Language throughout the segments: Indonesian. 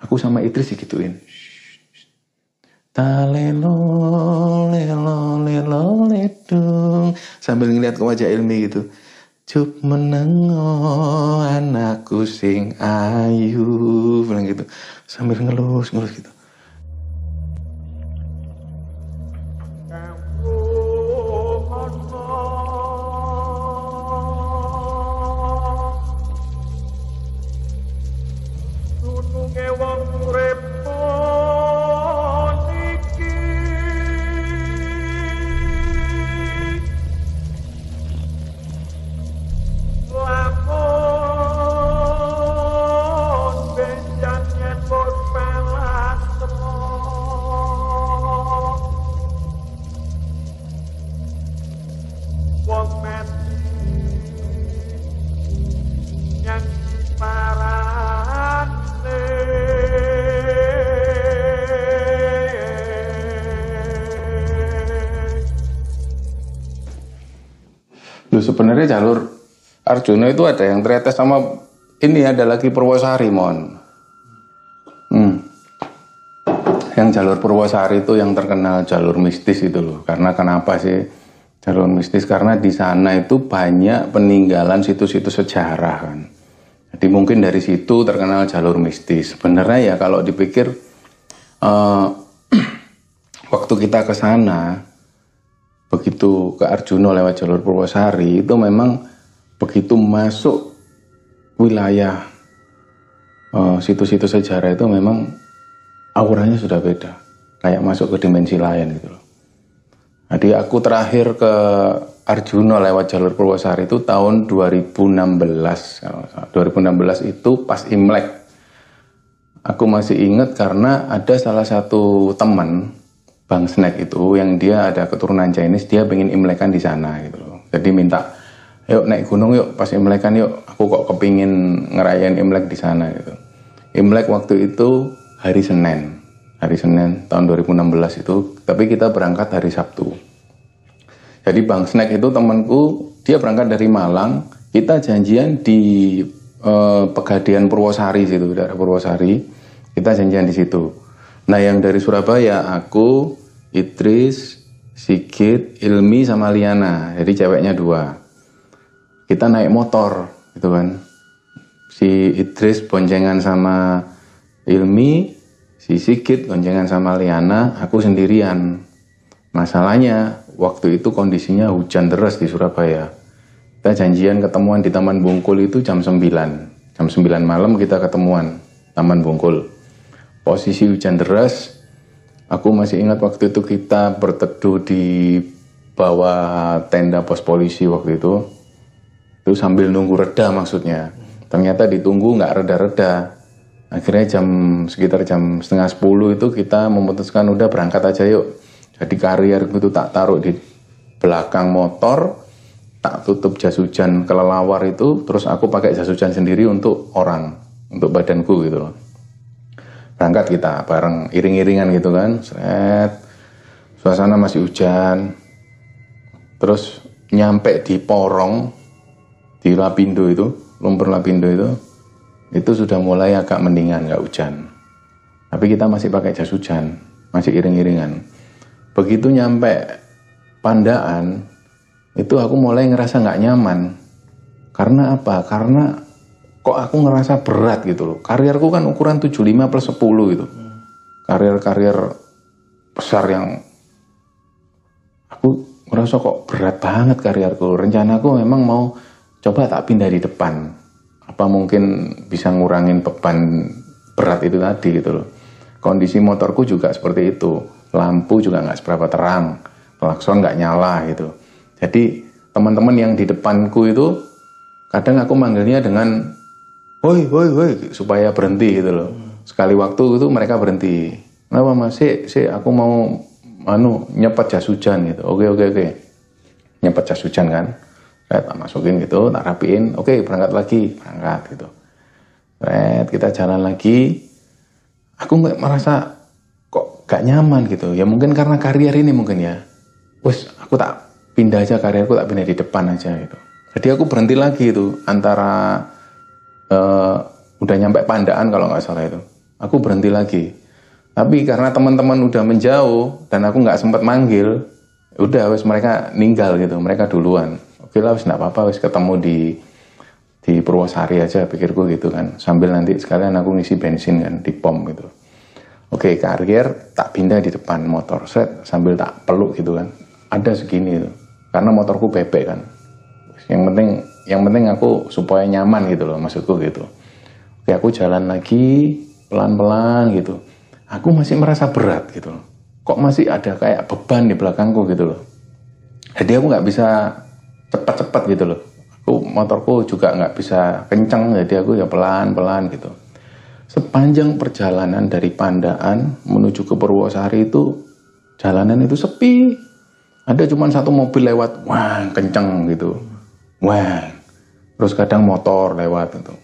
Aku sama Idris digituin. Talelo lelo lelo sambil ngeliat ke wajah Ilmi gitu. Cup menengo anakku sing ayu bilang gitu sambil ngelus ngelus gitu. Jalur Arjuna itu ada yang ternyata sama ini ada lagi Purwosari mon. Hmm. Yang jalur Purwosari itu yang terkenal jalur mistis itu loh. Karena kenapa sih jalur mistis? Karena di sana itu banyak peninggalan situs-situs sejarah kan. Jadi mungkin dari situ terkenal jalur mistis. Sebenarnya ya kalau dipikir eh, waktu kita ke sana begitu ke Arjuna lewat jalur Purwosari itu memang begitu masuk wilayah eh, situs-situs sejarah itu memang auranya sudah beda kayak masuk ke dimensi lain gitu loh jadi aku terakhir ke Arjuna lewat jalur Purwosari itu tahun 2016 kalau nggak salah. 2016 itu pas Imlek aku masih ingat karena ada salah satu teman Bang Snack itu yang dia ada keturunan Chinese dia pengen imlekan di sana gitu loh. Jadi minta yuk naik gunung yuk pas imlekan yuk aku kok kepingin ngerayain imlek di sana gitu. Imlek waktu itu hari Senin hari Senin tahun 2016 itu tapi kita berangkat hari Sabtu. Jadi Bang Snack itu temanku dia berangkat dari Malang kita janjian di eh, Pegadian Purwosari situ daerah Purwosari kita janjian di situ. Nah yang dari Surabaya aku, Idris, Sigit, Ilmi sama Liana. Jadi ceweknya dua. Kita naik motor gitu kan. Si Idris boncengan sama Ilmi, si Sigit boncengan sama Liana, aku sendirian. Masalahnya waktu itu kondisinya hujan deras di Surabaya. Kita janjian ketemuan di Taman Bungkul itu jam 9. Jam 9 malam kita ketemuan Taman Bungkul posisi hujan deras. Aku masih ingat waktu itu kita berteduh di bawah tenda pos polisi waktu itu. Itu sambil nunggu reda maksudnya. Ternyata ditunggu nggak reda-reda. Akhirnya jam sekitar jam setengah sepuluh itu kita memutuskan udah berangkat aja yuk. Jadi karier itu tak taruh di belakang motor, tak tutup jas hujan kelelawar itu, terus aku pakai jas hujan sendiri untuk orang, untuk badanku gitu loh berangkat kita bareng iring-iringan gitu kan. Seret. Suasana masih hujan. Terus nyampe di Porong di Lapindo itu lumpur Lapindo itu itu sudah mulai agak mendingan nggak hujan. Tapi kita masih pakai jas hujan masih iring-iringan. Begitu nyampe Pandaan itu aku mulai ngerasa nggak nyaman. Karena apa? Karena kok aku ngerasa berat gitu loh. Karirku kan ukuran 75 plus 10 gitu. Karir-karir besar yang aku ngerasa kok berat banget karirku. Rencanaku memang mau coba tak pindah di depan. Apa mungkin bisa ngurangin beban berat itu tadi gitu loh. Kondisi motorku juga seperti itu. Lampu juga nggak seberapa terang. Klakson nggak nyala gitu. Jadi teman-teman yang di depanku itu kadang aku manggilnya dengan woi woi woi supaya berhenti gitu loh. Sekali waktu itu mereka berhenti. Kenapa mas? Si si aku mau anu nyepet jas hujan gitu. Oke oke oke. Nyepet jas hujan kan? Saya tak masukin gitu tak rapiin. Oke berangkat lagi. Berangkat gitu. Red, kita jalan lagi. Aku nggak merasa kok gak nyaman gitu. Ya mungkin karena karier ini mungkin ya. Wes aku tak pindah aja karirku tak pindah di depan aja gitu. Jadi aku berhenti lagi itu antara uh, udah nyampe Pandaan kalau nggak salah itu aku berhenti lagi. Tapi karena teman-teman udah menjauh dan aku nggak sempat manggil, udah wes mereka ninggal gitu, mereka duluan. Oke lah wes nggak apa-apa wes ketemu di di Purwosari aja pikirku gitu kan. Sambil nanti sekalian aku ngisi bensin kan di pom gitu. Oke, karier tak pindah di depan motor set sambil tak peluk gitu kan. Ada segini itu. Karena motorku bebek kan. Yang penting yang penting aku supaya nyaman gitu loh maksudku gitu. Oke, aku jalan lagi pelan-pelan gitu. Aku masih merasa berat gitu loh. Kok masih ada kayak beban di belakangku gitu loh. Jadi aku nggak bisa cepat-cepat gitu loh. Aku motorku juga nggak bisa kencang jadi aku ya pelan-pelan gitu sepanjang perjalanan dari Pandaan menuju ke Purwosari itu jalanan itu sepi. Ada cuma satu mobil lewat, wah kenceng gitu, wah. Terus kadang motor lewat itu.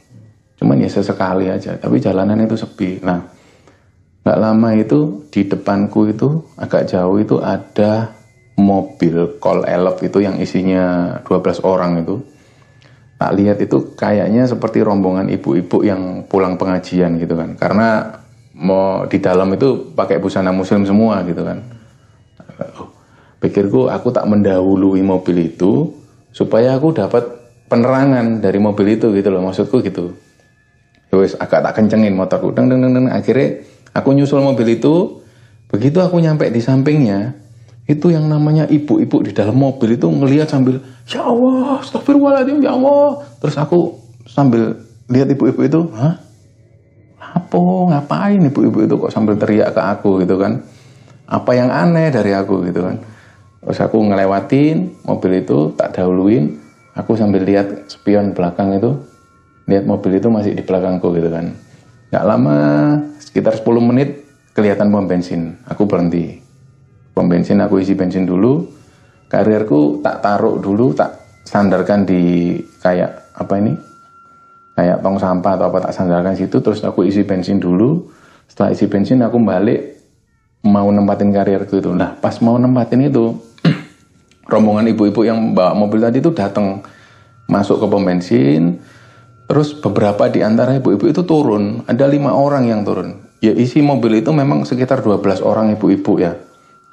Cuman ya sesekali aja, tapi jalanan itu sepi. Nah, nggak lama itu di depanku itu agak jauh itu ada mobil call elop itu yang isinya 12 orang itu tak lihat itu kayaknya seperti rombongan ibu-ibu yang pulang pengajian gitu kan karena mau di dalam itu pakai busana muslim semua gitu kan oh, pikirku aku tak mendahului mobil itu supaya aku dapat penerangan dari mobil itu gitu loh maksudku gitu. Terus ya agak tak kencengin motorku. Deng deng deng akhirnya aku nyusul mobil itu. Begitu aku nyampe di sampingnya itu yang namanya ibu-ibu di dalam mobil itu ngelihat sambil ya Allah astagfirullahaladzim ya Allah. Terus aku sambil lihat ibu-ibu itu hah? Apa? Ngapain ibu-ibu itu kok sambil teriak ke aku gitu kan? Apa yang aneh dari aku gitu kan terus aku ngelewatin mobil itu tak dahuluin. Aku sambil lihat spion belakang itu. Lihat mobil itu masih di belakangku gitu kan. Nggak lama sekitar 10 menit kelihatan pom bensin. Aku berhenti. Pom bensin aku isi bensin dulu. Karirku tak taruh dulu tak sandarkan di kayak apa ini? Kayak tong sampah atau apa tak sandarkan situ. Terus aku isi bensin dulu. Setelah isi bensin aku balik mau nempatin karirku itu. Nah pas mau nempatin itu rombongan ibu-ibu yang bawa mobil tadi itu datang masuk ke pom bensin terus beberapa di antara ibu-ibu itu turun ada lima orang yang turun ya isi mobil itu memang sekitar 12 orang ibu-ibu ya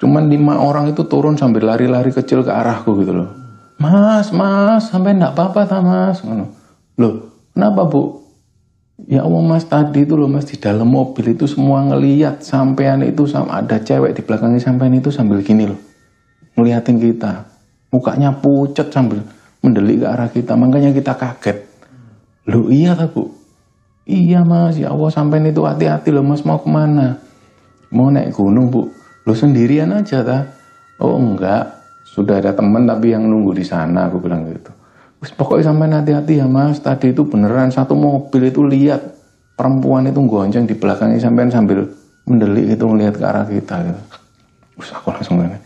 Cuman lima orang itu turun sambil lari-lari kecil ke arahku gitu loh. Mas, mas, sampai enggak apa-apa tak mas. Loh, kenapa bu? Ya Allah mas tadi itu loh mas di dalam mobil itu semua ngeliat sampean itu sama ada cewek di belakangnya sampean itu sambil gini loh. Ngeliatin kita. Mukanya pucat sambil mendelik ke arah kita. Makanya kita kaget. Loh iya tak bu? Iya mas, ya Allah sampean itu hati-hati loh mas mau ke mana? Mau naik gunung bu Lu sendirian aja ta? Oh enggak, sudah ada teman tapi yang nunggu di sana, aku bilang gitu. Terus pokoknya sampai hati-hati ya mas, tadi itu beneran satu mobil itu lihat perempuan itu gonceng di belakangnya sampai sambil mendelik itu melihat ke arah kita gitu. Terus aku langsung ya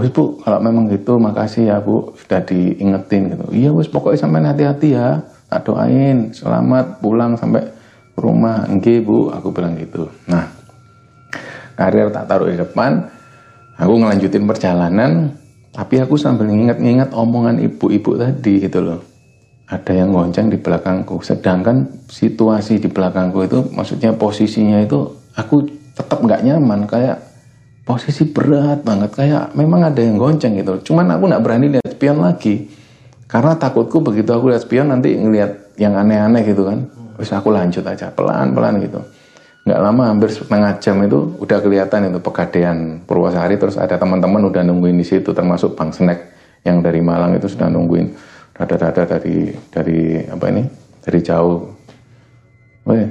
wis bu, kalau memang gitu makasih ya bu, sudah diingetin gitu. Iya wis pokoknya sampai hati-hati ya, tak doain selamat pulang sampai rumah. Enggak bu, aku bilang gitu. Nah, karir tak taruh di depan aku ngelanjutin perjalanan tapi aku sambil nginget-nginget omongan ibu-ibu tadi gitu loh ada yang gonceng di belakangku sedangkan situasi di belakangku itu maksudnya posisinya itu aku tetap nggak nyaman kayak posisi berat banget kayak memang ada yang gonceng gitu. Cuman aku nggak berani lihat spion lagi. Karena takutku begitu aku lihat spion nanti ngelihat yang aneh-aneh gitu kan. Terus aku lanjut aja pelan-pelan gitu. Nggak lama hampir setengah jam itu udah kelihatan itu pegadaian Purwosari terus ada teman-teman udah nungguin di situ termasuk Bang Snack yang dari Malang itu sudah nungguin. Dada-dada dari dari apa ini? Dari jauh. Weh,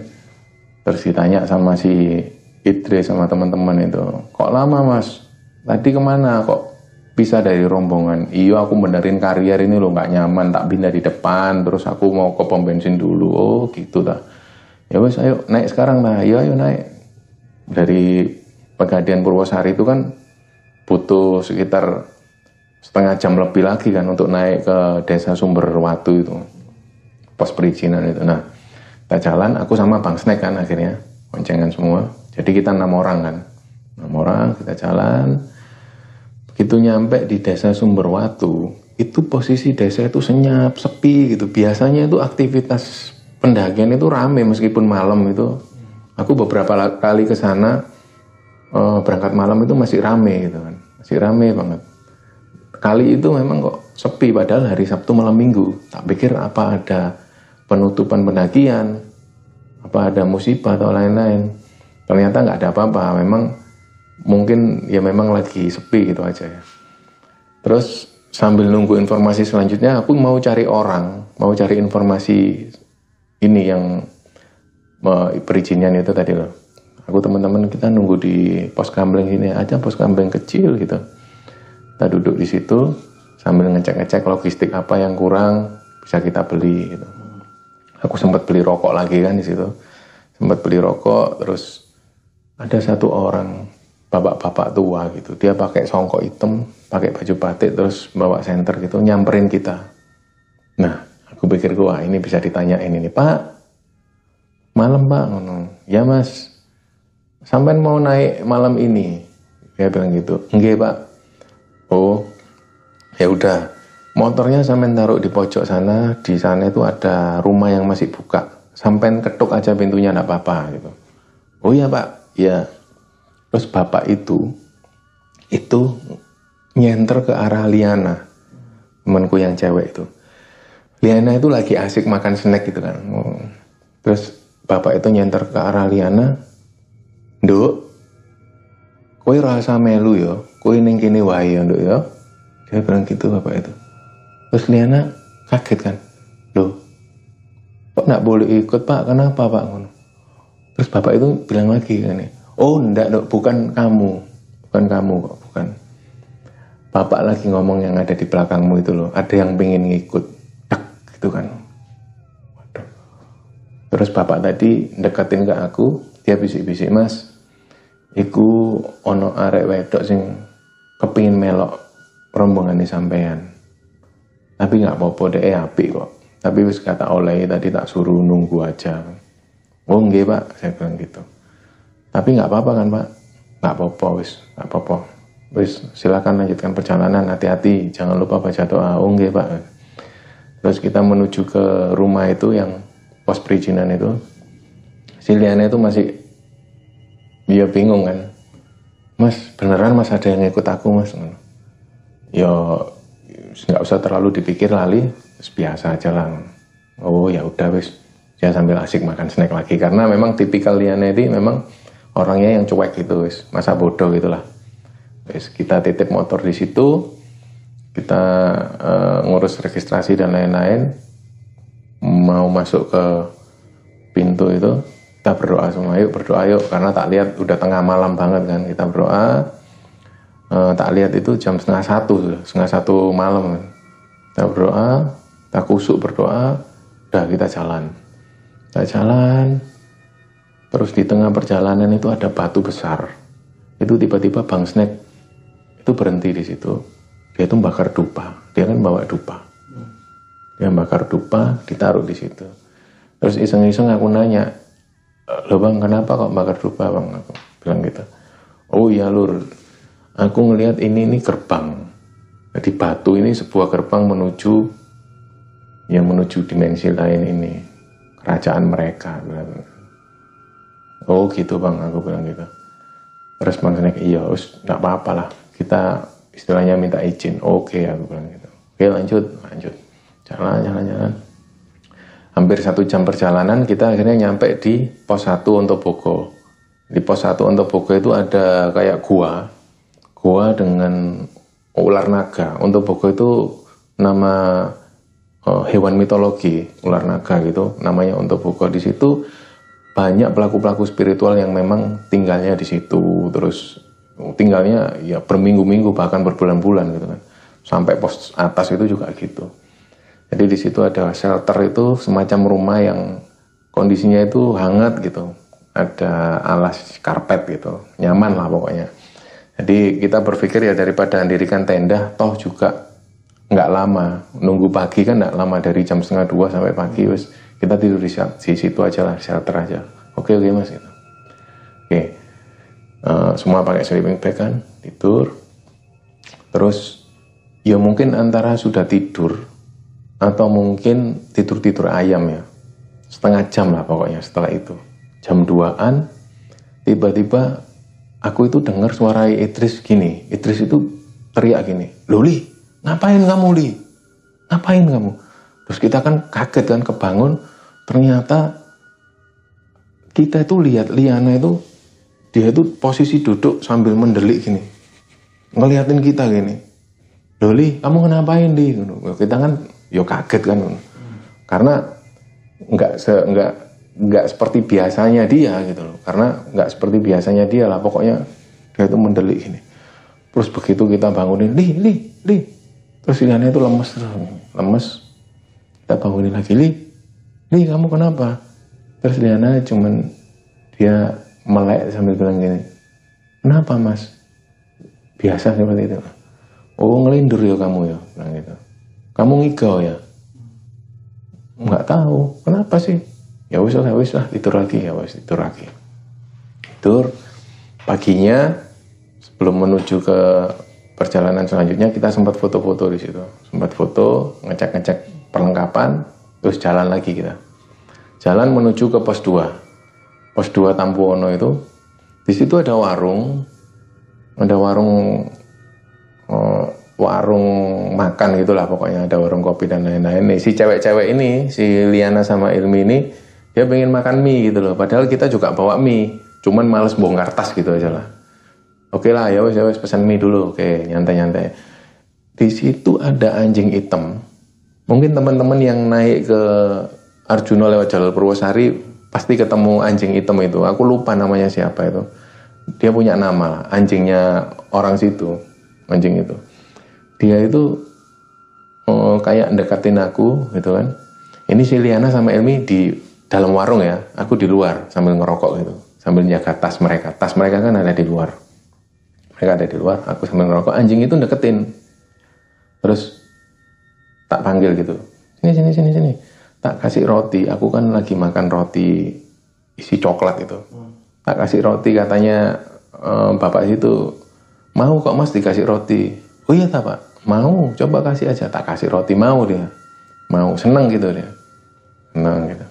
terus ditanya sama si Idris sama teman-teman itu kok lama mas? Tadi ke mana? Kok bisa dari rombongan? Iya aku benerin karier ini loh nggak nyaman tak pindah di depan terus aku mau ke pom bensin dulu. Oh gitu tak ya wes ayo naik sekarang lah ya ayo naik. Dari Pegadaian Purwosari itu kan butuh sekitar setengah jam lebih lagi kan untuk naik ke desa Sumber Watu itu pos perizinan itu. Nah kita jalan aku sama Bang Snack kan akhirnya boncengan semua jadi kita enam orang kan. Enam orang kita jalan. Begitu nyampe di desa Sumber Watu itu posisi desa itu senyap sepi gitu. Biasanya itu aktivitas pendakian itu rame meskipun malam itu. Aku beberapa kali ke sana eh, berangkat malam itu masih rame gitu kan. Masih rame banget. Kali itu memang kok sepi padahal hari Sabtu malam Minggu. Tak pikir apa ada penutupan pendakian apa ada musibah atau lain-lain ternyata nggak ada apa-apa memang mungkin ya memang lagi sepi gitu aja ya. Terus sambil nunggu informasi selanjutnya aku mau cari orang mau cari informasi ini yang perizinan itu tadi loh. Aku teman-teman kita nunggu di pos kambleng sini aja pos kambleng kecil gitu. Kita duduk di situ sambil ngecek-ngecek logistik apa yang kurang bisa kita beli gitu. Aku sempat beli rokok lagi kan di situ. Sempat beli rokok terus ada satu orang bapak-bapak tua gitu. Dia pakai songkok hitam pakai baju batik terus bawa senter gitu nyamperin kita. Nah aku pikir gua ini bisa ditanyain ini. Pak malam pak. Ngono. Ya mas sampai mau naik malam ini? Dia bilang gitu. Enggak pak. Oh ya udah. Motornya sampai taruh di pojok sana di sana itu ada rumah yang masih buka. Sampai ketuk aja pintunya enggak apa-apa gitu. Oh iya pak ya. Terus bapak itu itu nyenter ke arah Liana temanku yang cewek itu. Liana itu lagi asik makan snack gitu kan. Terus bapak itu nyenter ke arah Liana Nduk kowe rasa melu yo kowe ning kene wae ya Nduk ya. Dia bilang gitu bapak itu. Terus Liana kaget kan loh kok nggak boleh ikut pak? Kenapa pak? Ngono terus bapak itu bilang lagi kan oh enggak Nduk, bukan kamu bukan kamu kok bukan. Bapak lagi ngomong yang ada di belakangmu itu loh ada yang pengen ngikut tak gitu kan. Terus bapak tadi deketin ke aku dia bisik-bisik mas iku ono arek wedok sing kepingin melok rombongan sampean. Tapi nggak apa-apa deh api kok. Tapi wis kata oleh tadi tak suruh nunggu aja oh nggih pak. Saya bilang gitu. Tapi nggak apa-apa kan pak? Nggak apa-apa wis. Nggak apa-apa. Wis silakan lanjutkan perjalanan. Hati-hati. Jangan lupa baca doa. Oh nggih pak. Terus kita menuju ke rumah itu yang pos perizinan itu. Si Liana itu masih dia bingung kan. Mas beneran mas ada yang ikut aku mas? Ya nggak usah terlalu dipikir lali. Biasa aja lah. Oh ya udah wis dia sambil asik makan snack lagi. Karena memang tipikal Liana ini memang orangnya yang cuek gitu wis. Masa bodoh gitulah wis kita titip motor di situ. Kita eh, ngurus registrasi dan lain-lain. Mau masuk ke pintu itu kita berdoa semua. Yuk berdoa yuk. Karena tak lihat udah tengah malam banget kan. Kita berdoa. Eh, tak lihat itu jam setengah satu setengah satu malam kan. Kita berdoa kita kusuk berdoa udah kita jalan kita jalan. Terus di tengah perjalanan itu ada batu besar. Itu tiba-tiba bang snack itu berhenti di situ. Dia itu bakar dupa. Dia kan bawa dupa. Dia bakar dupa ditaruh di situ. Terus iseng-iseng aku nanya lo bang kenapa kok bakar dupa bang? Aku bilang gitu. Oh iya lur. Aku ngelihat ini ini gerbang. Jadi batu ini sebuah gerbang menuju yang menuju dimensi lain ini kerajaan mereka. Bilang. oh gitu bang. Aku bilang gitu. Terus Snack iya nggak apa-apa lah. Kita istilahnya minta izin. Oke aku bilang gitu. Oke lanjut lanjut. Jalan jalan jalan. Hampir satu jam perjalanan kita akhirnya nyampe di pos 1 untuk Boko. Di pos 1 untuk Boko itu ada kayak gua. Gua dengan ular naga. Untuk Boko itu nama eh, hewan mitologi ular naga gitu namanya untuk Boko di situ banyak pelaku-pelaku spiritual yang memang tinggalnya di situ. Terus tinggalnya ya berminggu-minggu bahkan berbulan-bulan gitu kan. Sampai pos atas itu juga gitu. Jadi di situ ada shelter itu semacam rumah yang kondisinya itu hangat gitu. Ada alas karpet gitu. Nyaman lah pokoknya. Jadi kita berpikir ya daripada mendirikan tenda toh juga nggak lama. Nunggu pagi kan nggak lama dari jam setengah dua sampai pagi wes kita tidur di, di situ aja lah shelter aja. Oke oke mas gitu. Oke. Eh, semua pakai sleeping bag kan tidur. Terus ya mungkin antara sudah tidur atau mungkin tidur tidur ayam ya. Setengah jam lah pokoknya setelah itu. Jam 2an tiba-tiba aku itu dengar suara Idris gini. Idris itu teriak gini Loli ngapain kamu Li? Ngapain kamu? Terus kita kan kaget kan kebangun ternyata kita itu lihat Liana itu dia itu posisi duduk sambil mendelik gini. Ngeliatin kita gini. Loli kamu ngapain di kita kan yo kaget kan. Karena nggak se nggak nggak seperti biasanya dia gitu loh. Karena nggak seperti biasanya dia lah pokoknya dia itu mendelik gini. Terus begitu kita bangunin li li li terus Liana itu lemes terus lemes. Kita bangunin lagi. Li li kamu kenapa? Terus Liana cuman dia melek sambil bilang gini kenapa mas? Biasa seperti itu. Oh ngelindur ya kamu ya bilang gitu. Kamu ngigau ya? Nggak tahu. Kenapa sih? Ya wis lah wis lah tidur lagi ya wis tidur lagi. Tidur. Paginya sebelum menuju ke perjalanan selanjutnya kita sempat foto-foto di situ. Sempat foto ngecek-ngecek perlengkapan terus jalan lagi kita. Jalan menuju ke pos 2 pos 2 Tampuono itu di situ ada warung ada warung oh, warung makan gitulah pokoknya. Ada warung kopi dan lain-lain. Nih si cewek-cewek ini si Liana sama Ilmi ini dia pengen makan mie gitu loh. Padahal kita juga bawa mie cuman males bongkar tas gitu aja lah oke lah ya wes ya wes pesan mie dulu. Oke nyantai-nyantai. Di situ ada anjing hitam. Mungkin teman-teman yang naik ke Arjuna lewat jalur Purwosari pasti ketemu anjing hitam itu. Aku lupa namanya siapa itu. Dia punya nama anjingnya orang situ anjing itu. Dia itu oh, kayak deketin aku gitu kan. Ini si Liana sama Elmi di dalam warung ya. Aku di luar sambil ngerokok gitu. Sambil jaga tas mereka. Tas mereka kan ada di luar mereka ada di luar aku sambil ngerokok. Anjing itu deketin. Terus tak panggil gitu. Sini sini sini sini. Tak kasih roti. Aku kan lagi makan roti isi coklat itu. Tak kasih roti katanya ehm, bapak itu mau kok mas dikasih roti? Oh iya tak pak. Mau coba kasih aja. Tak kasih roti mau dia. Mau seneng gitu dia. Seneng gitu.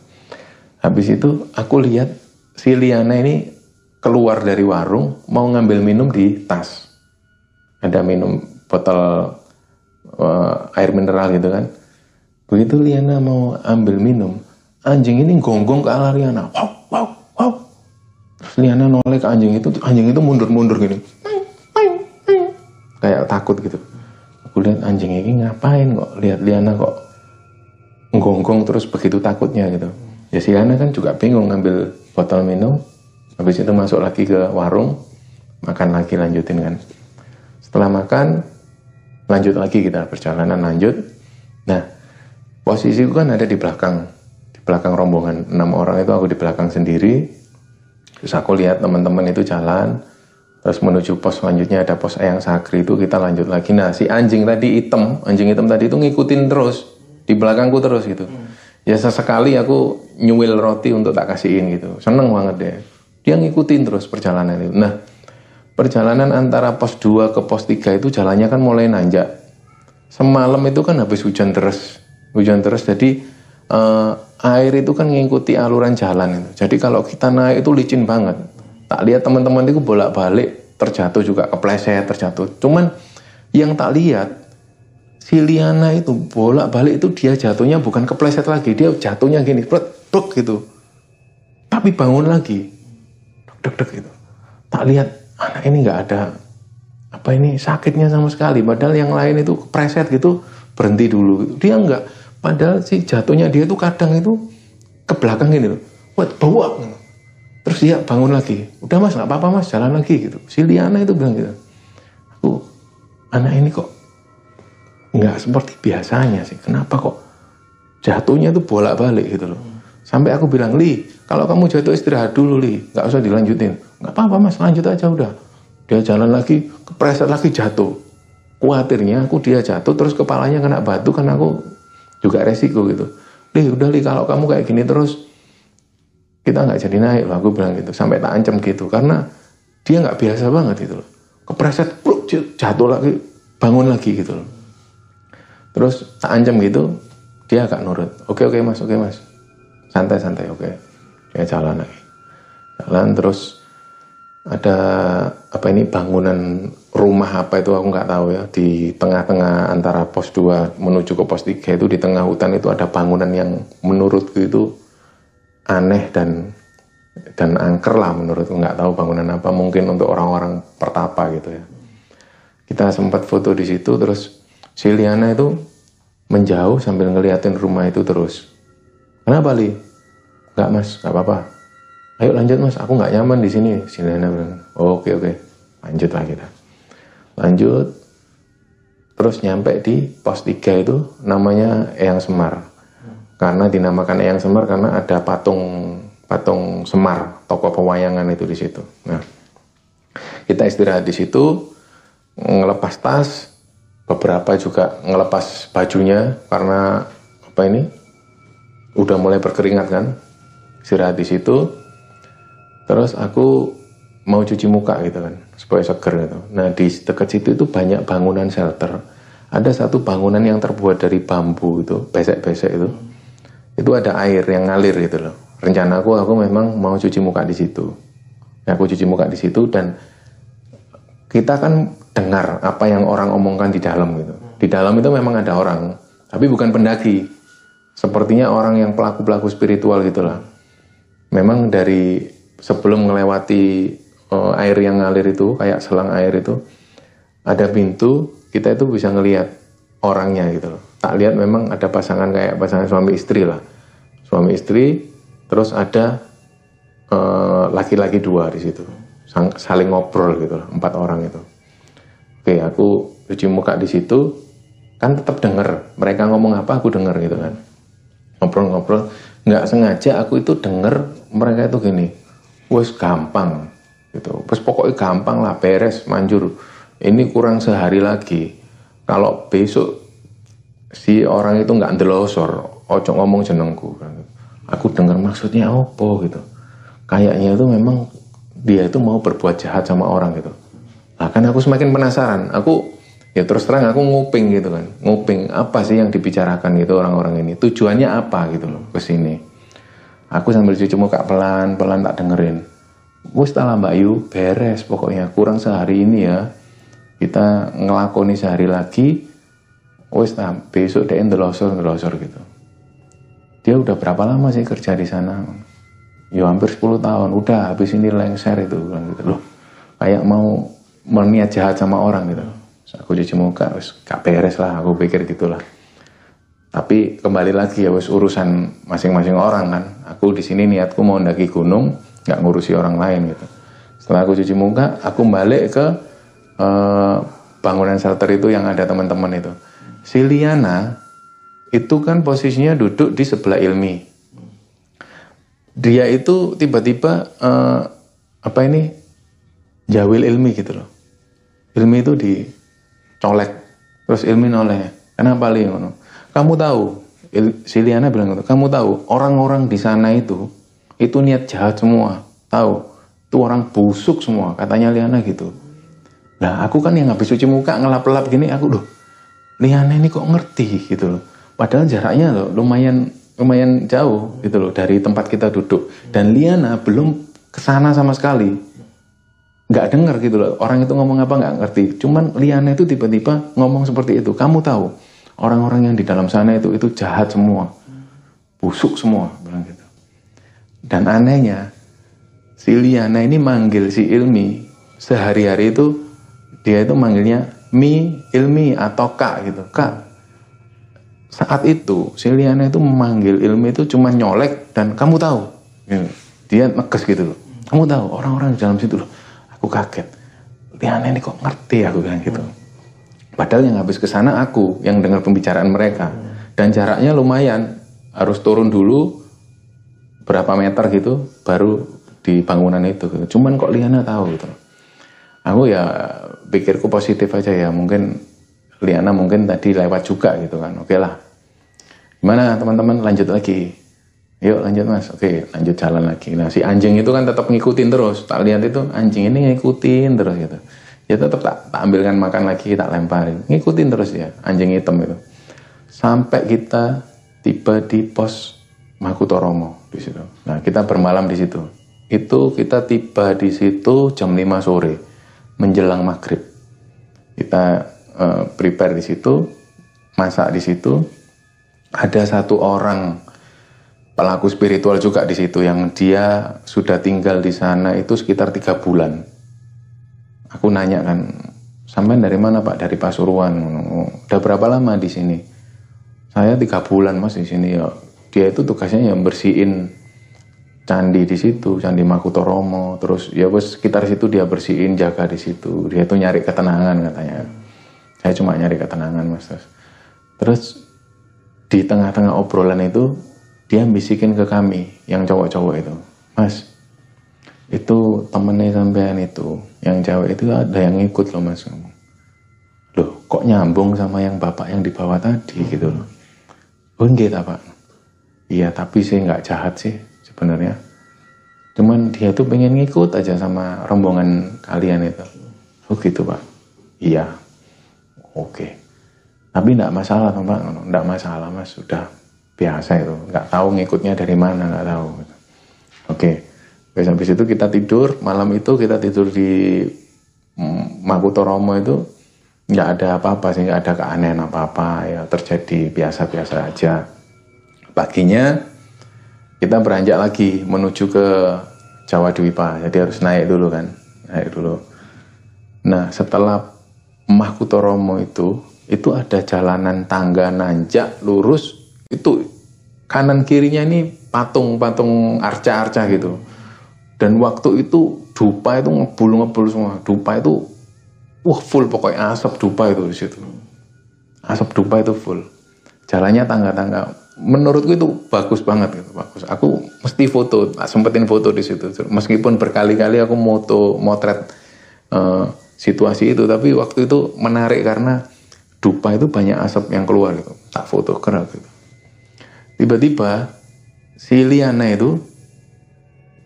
Habis itu aku lihat si Liana ini keluar dari warung mau ngambil minum di tas. Ada minum botol uh, air mineral gitu kan. Begitu Liana mau ambil minum anjing ini gonggong ke arah Liana wow wow wow terus Liana noleh ke anjing itu anjing itu mundur-mundur gini. Kayak takut gitu. Aku lihat anjing ini ngapain kok? Lihat Liana kok nggonggong terus begitu takutnya gitu. Ya si Liana kan juga bingung ngambil botol minum habis itu masuk lagi ke warung makan lagi lanjutin kan setelah makan lanjut lagi kita perjalanan lanjut nah posisiku kan ada di belakang di belakang rombongan enam orang itu aku di belakang sendiri terus aku lihat teman-teman itu jalan Terus menuju pos selanjutnya ada pos Ayang Sakri itu kita lanjut lagi. Nah si anjing tadi hitam, anjing hitam tadi itu ngikutin terus di belakangku terus gitu. Hmm. Ya sesekali aku nyuwil roti untuk tak kasihin gitu. Seneng banget deh. Dia ngikutin terus perjalanan itu. Nah perjalanan antara pos 2 ke pos 3 itu jalannya kan mulai nanjak. Semalam itu kan habis hujan terus, hujan terus jadi uh, air itu kan ngikuti aluran jalan itu. Jadi kalau kita naik itu licin banget tak lihat teman-teman itu bolak-balik terjatuh juga kepleset terjatuh cuman yang tak lihat si Liana itu bolak-balik itu dia jatuhnya bukan kepleset lagi dia jatuhnya gini plek plek gitu tapi bangun lagi deg deg gitu tak lihat anak ini nggak ada apa ini sakitnya sama sekali padahal yang lain itu kepleset gitu berhenti dulu gitu. dia nggak padahal si jatuhnya dia itu kadang itu ke belakang ini loh buat bawa gitu Terus dia bangun lagi. Udah mas, nggak apa-apa mas, jalan lagi gitu. Si Liana itu bilang gitu. Aku, anak ini kok nggak seperti biasanya sih. Kenapa kok jatuhnya itu bolak-balik gitu loh. Sampai aku bilang, Li, kalau kamu jatuh istirahat dulu, Li. Nggak usah dilanjutin. Nggak apa-apa mas, lanjut aja udah. Dia jalan lagi, kepreset lagi jatuh. Kuatirnya aku dia jatuh, terus kepalanya kena batu, kan aku juga resiko gitu. Li, udah Li, kalau kamu kayak gini terus, kita nggak jadi naik loh aku bilang gitu sampai tak ancam gitu karena dia nggak biasa banget gitu loh kepreset pluk, jatuh lagi bangun lagi gitu loh terus tak ancam gitu dia agak nurut oke oke mas oke mas santai-santai oke. Dia jalan lagi jalan terus ada apa ini bangunan rumah apa itu aku nggak tahu ya. Di tengah-tengah antara pos 2 menuju ke pos 3 itu di tengah hutan itu ada bangunan yang menurutku itu aneh dan dan angker lah menurutku. Nggak tahu bangunan apa. Mungkin untuk orang-orang pertapa gitu ya. Kita sempat foto di situ terus si Liana itu menjauh sambil ngeliatin rumah itu terus. Kenapa li nggak mas. Nggak apa-apa. Ayo lanjut mas. Aku nggak nyaman di sini. Si bilang oke oke. Lanjut lah kita lanjut. Terus nyampe di pos 3 itu namanya Eyang Semar. Karena dinamakan Eyang Semar karena ada patung patung Semar tokoh pewayangan itu di situ. Nah kita istirahat di situ ngelepas tas beberapa juga ngelepas bajunya karena apa ini? Udah mulai berkeringat kan istirahat di situ terus aku mau cuci muka gitu kan supaya seger gitu nah di dekat situ itu banyak bangunan shelter ada satu bangunan yang terbuat dari bambu itu besek-besek itu itu ada air yang ngalir gitu loh. Rencana aku aku memang mau cuci muka di situ. Ya, aku cuci muka di situ dan kita kan dengar apa yang orang omongkan di dalam gitu. Di dalam itu memang ada orang, tapi bukan pendaki. Sepertinya orang yang pelaku-pelaku spiritual gitulah. Memang dari sebelum melewati uh, air yang ngalir itu, kayak selang air itu, ada pintu, kita itu bisa ngelihat orangnya gitu loh. Tak lihat memang ada pasangan kayak pasangan suami istri lah. Suami istri terus ada eh, laki-laki uh, dua di situ. Saling ngobrol gitu lah empat orang itu. Oke aku cuci muka di situ kan tetap denger. Mereka ngomong apa aku denger gitu kan. Ngobrol-ngobrol. Nggak sengaja aku itu denger mereka itu gini wes gampang gitu. Terus pokoknya gampang lah beres manjur. Ini kurang sehari lagi. Kalau besok si orang itu nggak ndelosor ojo ngomong jenengku. Aku dengar maksudnya apa gitu. Kayaknya itu memang dia itu mau berbuat jahat sama orang gitu. Nah kan aku semakin penasaran. Aku ya terus terang aku nguping gitu kan. Nguping apa sih yang dibicarakan gitu orang-orang ini? Tujuannya apa gitu loh ke sini aku sambil cuci muka pelan pelan tak dengerin. Wis mbak Yu beres pokoknya. Kurang sehari ini ya. Kita ngelakoni sehari lagi. Wes nah besok dia ndelosor ndelosor gitu. Dia udah berapa lama sih kerja di sana? Ya hampir 10 tahun. Udah habis ini lengser itu. Gitu loh kayak mau meniat jahat sama orang gitu. Aku cuci muka wes gak beres lah. Aku pikir gitulah tapi kembali lagi ya wes urusan masing-masing orang kan aku di sini niatku mau mendaki gunung nggak ngurusi orang lain gitu setelah aku cuci muka aku balik ke uh, bangunan shelter itu yang ada teman-teman itu si Liana itu kan posisinya duduk di sebelah Ilmi. Dia itu tiba-tiba uh, apa ini jawil ilmi gitu loh. Ilmi itu dicolek, terus ilmi noleh. Kenapa li Kamu tahu, Il, si Liana bilang gitu. Kamu tahu orang-orang di sana itu itu niat jahat semua. Tahu, itu orang busuk semua. Katanya Liana gitu. Nah aku kan yang habis cuci muka ngelap-lap gini, aku loh Liana ini kok ngerti gitu loh. Padahal jaraknya loh lumayan lumayan jauh gitu loh dari tempat kita duduk. Dan Liana belum ke sana sama sekali. Nggak dengar gitu loh. Orang itu ngomong apa nggak ngerti. Cuman Liana itu tiba-tiba ngomong seperti itu. Kamu tahu orang-orang yang di dalam sana itu itu jahat semua. Busuk semua bilang gitu. Dan anehnya si Liana ini manggil si Ilmi. Sehari-hari itu dia itu manggilnya mi ilmi atau kak gitu. Kak saat itu si Liana itu memanggil ilmi itu cuma nyolek dan kamu tahu. Gitu. dia neges gitu loh. Kamu tahu orang-orang di dalam situ loh. Aku kaget. Liana ini kok ngerti? Aku bilang gitu padahal yang habis ke sana aku yang dengar pembicaraan mereka. Dan jaraknya lumayan. Harus turun dulu berapa meter gitu baru di bangunan itu gitu. cuman kok Liana tahu gitu. Aku ya pikirku positif aja ya. Mungkin Liana mungkin tadi lewat juga gitu kan. Oke lah. Gimana teman-teman? Lanjut lagi. Yuk lanjut mas. Oke lanjut jalan lagi. Nah si anjing itu kan tetap ngikutin terus. Tak lihat itu anjing ini ngikutin terus gitu ya tetap tak, tak ambilkan makan lagi tak lemparin ngikutin terus ya anjing hitam itu sampai kita tiba di pos Makutoromo di situ. Nah, kita bermalam di situ. Itu kita tiba di situ jam 5 sore menjelang maghrib. Kita uh, prepare di situ, masak di situ. Ada satu orang pelaku spiritual juga di situ yang dia sudah tinggal di sana itu sekitar tiga bulan. Aku nanya kan, sampai dari mana pak? Dari Pasuruan. Udah berapa lama di sini? Saya tiga bulan mas di sini ya. Dia itu tugasnya yang bersihin candi di situ, candi Makutoromo. Terus ya bos sekitar situ dia bersihin, jaga di situ. Dia itu nyari ketenangan katanya. Saya cuma nyari ketenangan mas. Terus, terus di tengah-tengah obrolan itu dia bisikin ke kami yang cowok-cowok itu mas itu temennya sampean itu yang cewek itu ada yang ikut loh mas loh kok nyambung sama yang bapak yang dibawa tadi gitu loh. Oh enggak pak? Iya tapi sih nggak jahat sih sebenarnya. Cuman dia tuh pengen ngikut aja sama rombongan kalian itu. Oh gitu pak? Iya. Oke. Tapi enggak masalah pak. Enggak masalah mas. Sudah biasa itu. Nggak tahu ngikutnya dari mana nggak tahu. Oke. okay. Habis itu kita tidur malam itu kita tidur di mm, Makutoromo itu nggak ada apa-apa sih nggak ada keanehan apa-apa ya terjadi biasa-biasa aja paginya kita beranjak lagi menuju ke Jawa Dwipa jadi harus naik dulu kan naik dulu nah setelah Mahkutoromo itu itu ada jalanan tangga nanjak lurus itu kanan kirinya ini patung-patung arca-arca gitu. Dan waktu itu dupa itu ngebul-ngebul semua. Dupa itu wah full pokoknya asap dupa itu di situ. Asap dupa itu full. Jalannya tangga-tangga. Menurutku itu bagus banget gitu, bagus. Aku mesti foto, sempetin foto di situ. Meskipun berkali-kali aku moto motret uh, situasi itu, tapi waktu itu menarik karena dupa itu banyak asap yang keluar gitu. Tak foto keren gitu. Tiba-tiba si Liana itu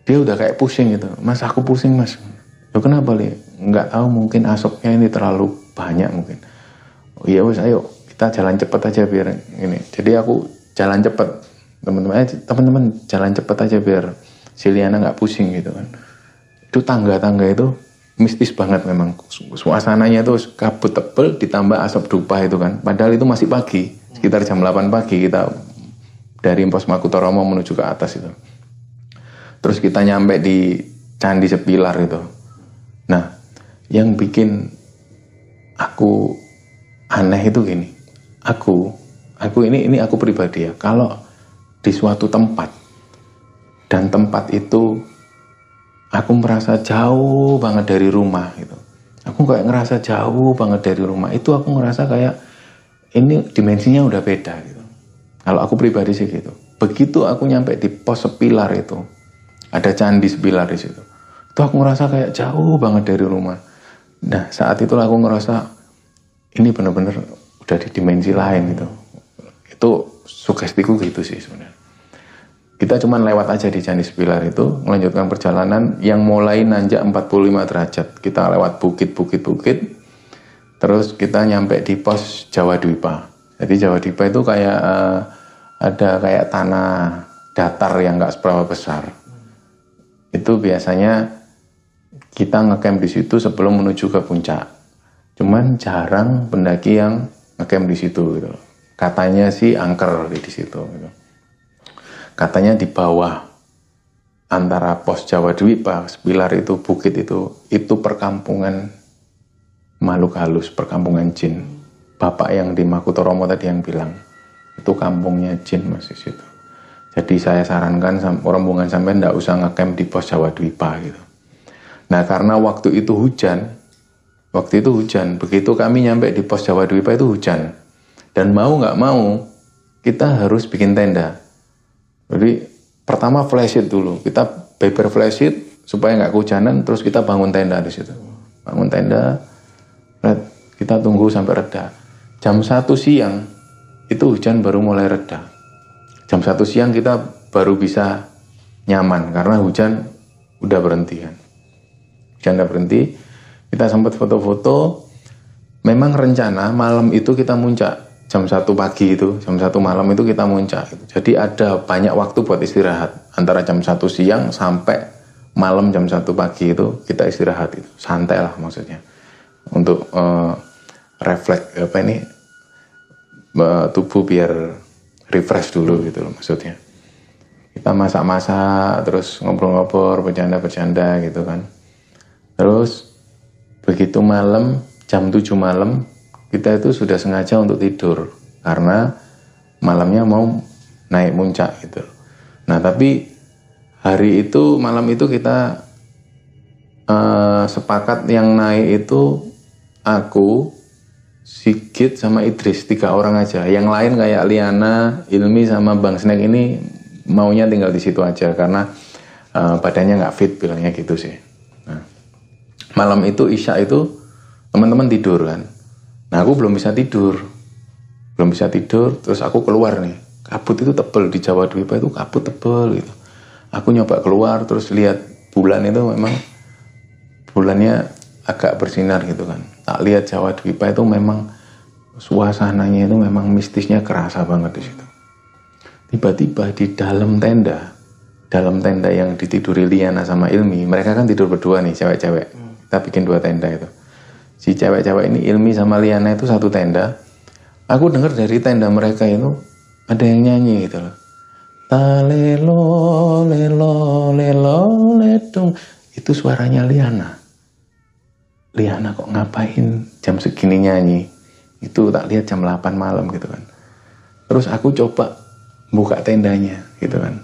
dia udah kayak pusing gitu. Mas aku pusing mas. Ya kenapa li? Nggak tahu mungkin asapnya ini terlalu banyak mungkin. Oh iya wes ayo kita jalan cepet aja biar ini. Jadi aku jalan cepet teman-teman eh, teman-teman jalan cepet aja biar si Liana nggak pusing gitu kan. Itu tangga-tangga itu mistis banget memang suasananya itu kabut tebel ditambah asap dupa itu kan padahal itu masih pagi sekitar jam 8 pagi kita dari Pos Makutoromo menuju ke atas itu. Terus kita nyampe di Candi Sepilar itu. Nah, yang bikin aku aneh itu gini. Aku, aku ini ini aku pribadi ya. Kalau di suatu tempat dan tempat itu aku merasa jauh banget dari rumah gitu. Aku kayak ngerasa jauh banget dari rumah. Itu aku ngerasa kayak ini dimensinya udah beda gitu. Kalau aku pribadi sih gitu. Begitu aku nyampe di pos sepilar itu, ada candi sepilar di situ. Itu aku ngerasa kayak jauh banget dari rumah. Nah saat itulah aku ngerasa ini bener-bener udah di dimensi lain gitu. Itu sugestiku gitu sih sebenarnya. Kita cuman lewat aja di Candi Sepilar itu, melanjutkan perjalanan yang mulai nanjak 45 derajat. Kita lewat bukit-bukit-bukit, terus kita nyampe di pos Jawa Dwipa. Jadi Jawa Dipa itu kayak uh, ada kayak tanah datar yang nggak seberapa besar. Itu biasanya kita ngecamp di situ sebelum menuju ke puncak. Cuman jarang pendaki yang ngecamp di situ gitu. Katanya sih angker di situ gitu. Katanya di bawah antara pos Jawa Dwipa, Pilar itu, bukit itu, itu perkampungan makhluk halus, perkampungan jin bapak yang di Makutoromo tadi yang bilang itu kampungnya jin mas di situ. Jadi saya sarankan rombongan sampai ndak usah ngecamp di pos Jawa Dwipa gitu. Nah karena waktu itu hujan, waktu itu hujan, begitu kami nyampe di pos Jawa Dwipa itu hujan. Dan mau nggak mau kita harus bikin tenda. Jadi pertama flashit dulu, kita beber flashit supaya nggak kehujanan, terus kita bangun tenda di situ. Bangun tenda, kita tunggu sampai reda jam 1 siang itu hujan baru mulai reda. Jam 1 siang kita baru bisa nyaman karena hujan udah berhenti kan. Hujan udah berhenti, kita sempat foto-foto. Memang rencana malam itu kita muncak jam satu pagi itu, jam satu malam itu kita muncak. Gitu. Jadi ada banyak waktu buat istirahat antara jam satu siang sampai malam jam satu pagi itu kita istirahat itu, santai lah maksudnya untuk uh, refleks apa ini uh, tubuh biar refresh dulu gitu loh maksudnya. Kita masak-masak, terus ngobrol-ngobrol, bercanda-bercanda gitu kan. Terus begitu malam jam 7 malam kita itu sudah sengaja untuk tidur karena malamnya mau naik puncak gitu. Nah tapi hari itu malam itu kita uh, sepakat yang naik itu aku, Sigit sama Idris tiga orang aja. Yang lain kayak Liana, Ilmi sama Bang Snack ini maunya tinggal di situ aja karena uh, badannya nggak fit bilangnya gitu sih. Nah, malam itu Isya itu teman-teman tidur kan Nah aku belum bisa tidur, belum bisa tidur, terus aku keluar nih. Kabut itu tebel di Jawa Dwipa itu kabut tebel gitu. Aku nyoba keluar terus lihat bulan itu memang bulannya agak bersinar gitu kan. Tak lihat Jawa Dwipa itu memang suasananya itu memang mistisnya kerasa banget di situ. Tiba-tiba di dalam tenda, dalam tenda yang ditiduri Liana sama Ilmi, mereka kan tidur berdua nih cewek-cewek. Kita bikin dua tenda itu. Si cewek-cewek ini Ilmi sama Liana itu satu tenda. Aku dengar dari tenda mereka itu ada yang nyanyi gitu loh. Talelo lelo lelo ledung itu suaranya Liana Liana kok ngapain jam segini nyanyi itu tak lihat jam 8 malam gitu kan terus aku coba buka tendanya gitu kan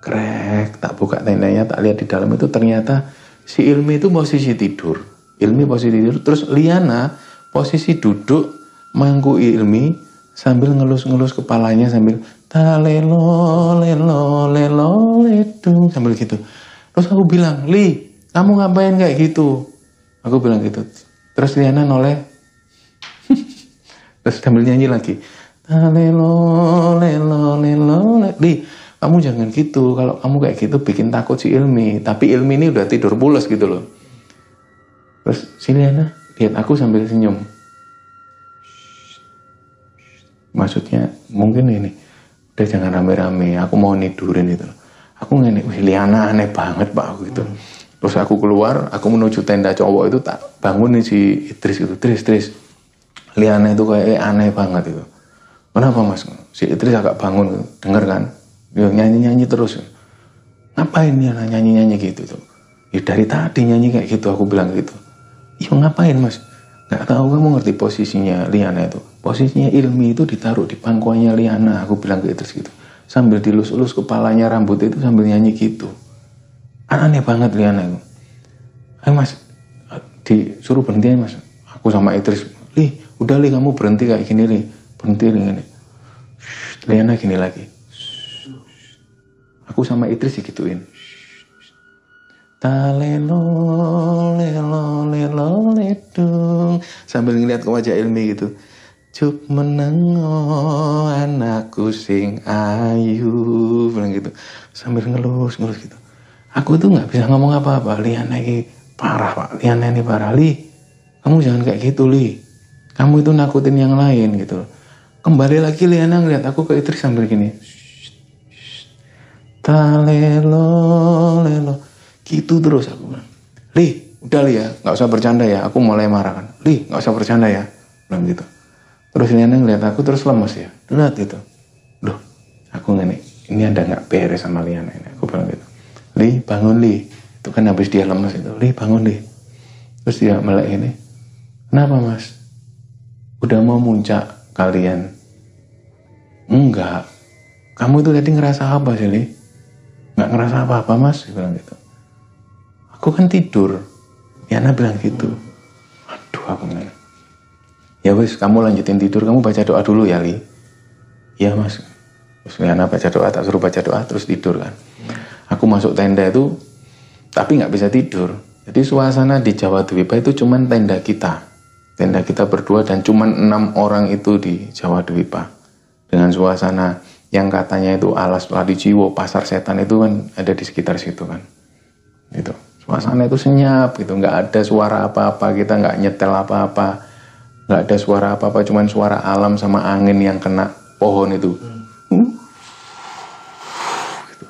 krek tak buka tendanya tak lihat di dalam itu ternyata si Ilmi itu posisi tidur Ilmi posisi tidur, terus Liana posisi duduk mangku Ilmi sambil ngelus-ngelus kepalanya sambil talelo lelo lelo ledung sambil gitu. Terus aku bilang, "Li, kamu ngapain kayak gitu?" Aku bilang gitu. Terus Liana noleh. terus sambil nyanyi lagi. Talelo lelo lelo Li, kamu jangan gitu. Kalau kamu kayak gitu bikin takut si Ilmi. Tapi Ilmi ini udah tidur pulas gitu loh. Terus sini Ana, lihat aku sambil senyum. Maksudnya mungkin ini, udah jangan rame-rame, aku mau nidurin itu. Aku ngene, wih Liana aneh banget pak aku gitu. Terus aku keluar, aku menuju tenda cowok itu tak bangun nih si Idris itu, Idris, Idris. Liana itu kayak aneh banget itu. Kenapa mas? Si Idris agak bangun, denger kan? Dia nyanyi-nyanyi terus. Ngapain dia nyanyi-nyanyi gitu tuh? Ya dari tadi nyanyi kayak gitu, aku bilang gitu. Iya ngapain mas? Gak tahu kamu ngerti posisinya Liana itu. Posisinya Ilmi itu ditaruh di pangkuannya Liana. Aku bilang ke Idris gitu. Sambil dilus-lus kepalanya rambut itu sambil nyanyi gitu. Aneh banget Liana itu. Ayo mas, disuruh berhenti mas. Aku sama Idris, Li, udah Li kamu berhenti kayak gini Li. Berhenti Li. Gini. Liana gini lagi. Aku sama Idris digituin. Talelo lelo lelo sambil ngeliat ke wajah Ilmi gitu. Cuk menengo anakku sing ayu bilang gitu sambil ngelus ngelus gitu. Aku tuh nggak bisa ngomong apa-apa. Liana ini parah pak. Liana ini parah. Li, kamu jangan kayak gitu Li. Kamu itu nakutin yang lain gitu. Kembali lagi Liana ngeliat aku ke Idris sambil gini. Talelo lelo Gitu terus aku bilang. Li, udah li ya, nggak usah bercanda ya. Aku mulai marah kan. Li, nggak usah bercanda ya. Bilang gitu. Terus Liana ngeliat aku terus lemes ya. Lihat gitu. Duh, aku ngene. Ini ada nggak beres sama Liana ini. Aku bilang gitu. Li, bangun Li. Itu kan habis dia lemes itu. Li, bangun Li. Terus dia melek ini. Kenapa mas? Udah mau muncak kalian? Enggak. Kamu itu tadi ngerasa apa sih Li? Nggak ngerasa apa-apa mas? Dia bilang gitu aku kan tidur Yana bilang gitu aduh aku bilang ya wis kamu lanjutin tidur kamu baca doa dulu ya Li iya mas terus Yana baca doa tak suruh baca doa terus tidur kan aku masuk tenda itu tapi nggak bisa tidur. Jadi suasana di Jawa Dwipa itu cuman tenda kita. Tenda kita berdua dan cuman enam orang itu di Jawa Dwipa dengan suasana yang katanya itu alas ladi jiwo pasar setan itu kan ada di sekitar situ kan. Itu. Suasana itu senyap gitu. Nggak ada suara apa-apa kita nggak nyetel apa-apa. Nggak ada suara apa-apa cuman suara alam sama angin yang kena pohon itu. Hmm. Gitu.